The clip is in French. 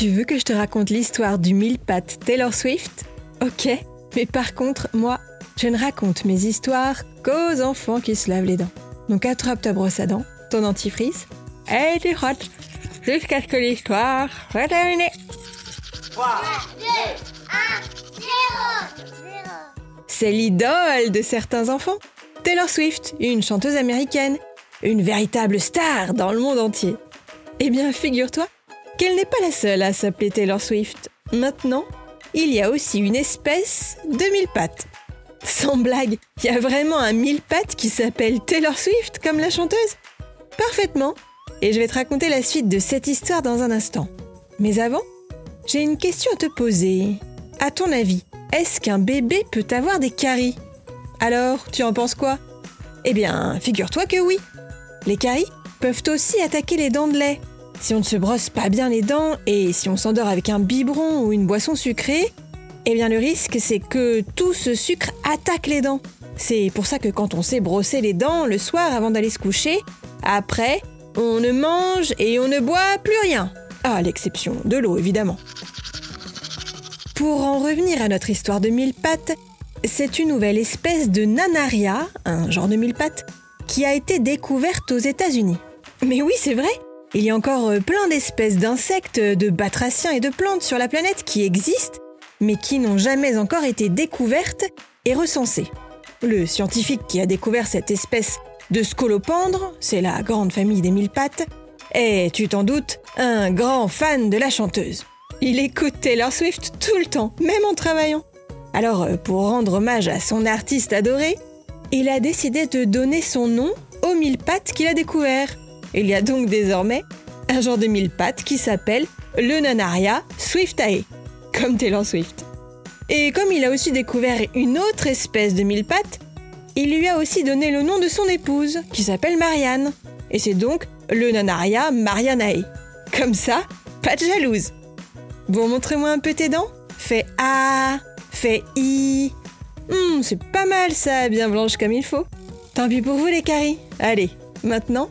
que je te raconte l'histoire du mille pattes Taylor Swift? Ok, mais par contre, moi, je ne raconte mes histoires qu'aux enfants qui se lavent les dents. Donc attrape ta brosse à dents, ton dentifrice, et tu frottes jusqu'à ce que l'histoire soit terminée. 3, 2, 1, 0 C'est l'idole de certains enfants. Taylor Swift, une chanteuse américaine, une véritable star dans le monde entier. Eh bien, figure-toi qu'elle n'est pas la seule à s'appeler Taylor Swift. Maintenant, il y a aussi une espèce de mille pattes. Sans blague, il y a vraiment un mille pattes qui s'appelle Taylor Swift comme la chanteuse Parfaitement. Et je vais te raconter la suite de cette histoire dans un instant. Mais avant, j'ai une question à te poser. À ton avis, est-ce qu'un bébé peut avoir des caries? Alors, tu en penses quoi? Eh bien, figure-toi que oui. Les caries peuvent aussi attaquer les dents de lait. Si on ne se brosse pas bien les dents et si on s'endort avec un biberon ou une boisson sucrée, eh bien le risque c'est que tout ce sucre attaque les dents. C'est pour ça que quand on sait brosser les dents le soir avant d'aller se coucher, après, on ne mange et on ne boit plus rien. À l'exception de l'eau évidemment. Pour en revenir à notre histoire de mille pattes, c'est une nouvelle espèce de nanaria, un genre de mille pattes, qui a été découverte aux États-Unis. Mais oui, c'est vrai, il y a encore euh, plein d'espèces d'insectes, de batraciens et de plantes sur la planète qui existent, mais qui n'ont jamais encore été découvertes et recensées. Le scientifique qui a découvert cette espèce de scolopendre, c'est la grande famille des mille pattes, est, tu t'en doutes, un grand fan de la chanteuse. Il écoute Taylor Swift tout le temps, même en travaillant. Alors, euh, pour rendre hommage à son artiste adoré, il a décidé de donner son nom aux mille pattes qu'il a découvert. Il y a donc désormais un genre de mille pattes qui s'appelle le Nanaria swiftae, comme Taylor Swift. Et comme il a aussi découvert une autre espèce de mille pattes, il lui a aussi donné le nom de son épouse, qui s'appelle Marianne. Et c'est donc le Nanaria marianae. Comme ça, pas de jalouse. Bon, montrez-moi un peu tes dents. Fais A, fais I. Hum, c'est pas mal ça, bien blanche comme il faut. Tant pis pour vous les caries. Allez, maintenant,